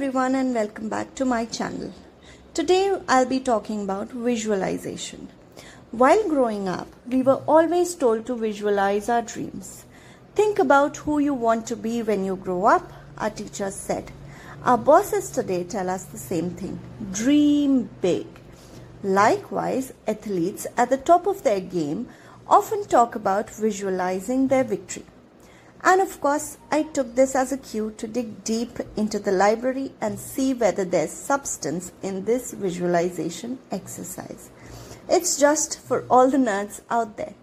everyone and welcome back to my channel. Today I'll be talking about visualization. While growing up, we were always told to visualize our dreams. Think about who you want to be when you grow up, our teachers said. Our bosses today tell us the same thing. Dream big. Likewise, athletes at the top of their game often talk about visualizing their victory. And of course, I took this as a cue to dig deep into the library and see whether there's substance in this visualization exercise. It's just for all the nerds out there.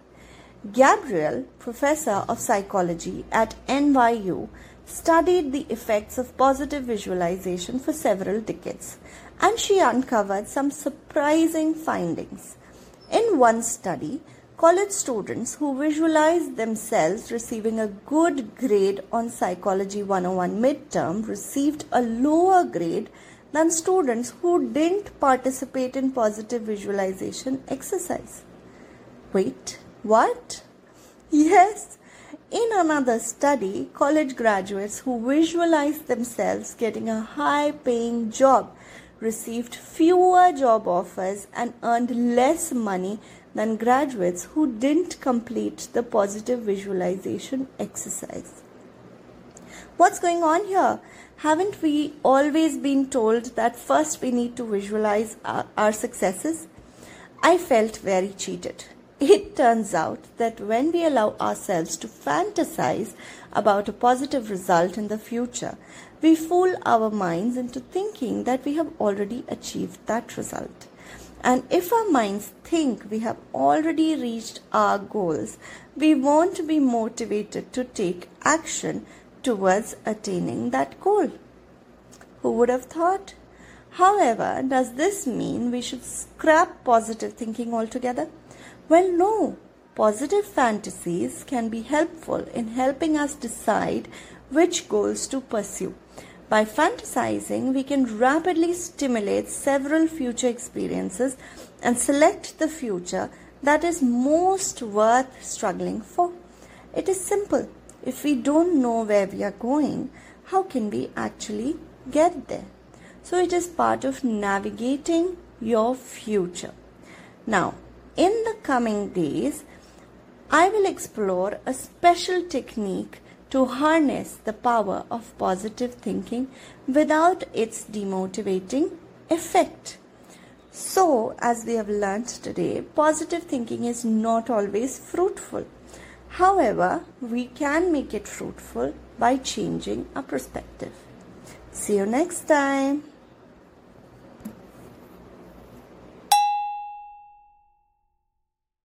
Gabrielle, professor of psychology at NYU, studied the effects of positive visualization for several decades and she uncovered some surprising findings. In one study, college students who visualized themselves receiving a good grade on Psychology 101 midterm received a lower grade than students who didn't participate in positive visualization exercise. Wait, what? Yes. In another study, college graduates who visualized themselves getting a high paying job received fewer job offers and earned less money than graduates who didn't complete the positive visualization exercise. What's going on here? Haven't we always been told that first we need to visualize our, our successes? I felt very cheated. It turns out that when we allow ourselves to fantasize about a positive result in the future, we fool our minds into thinking that we have already achieved that result. And if our minds think we have already reached our goals, we won't be motivated to take action towards attaining that goal. Who would have thought? However, does this mean we should scrap positive thinking altogether? Well, no. Positive fantasies can be helpful in helping us decide which goals to pursue. By fantasizing, we can rapidly stimulate several future experiences and select the future that is most worth struggling for. It is simple. If we don't know where we are going, how can we actually get there? So it is part of navigating your future. Now, in the coming days, I will explore a special technique to harness the power of positive thinking without its demotivating effect. So, as we have learnt today, positive thinking is not always fruitful. However, we can make it fruitful by changing our perspective. See you next time.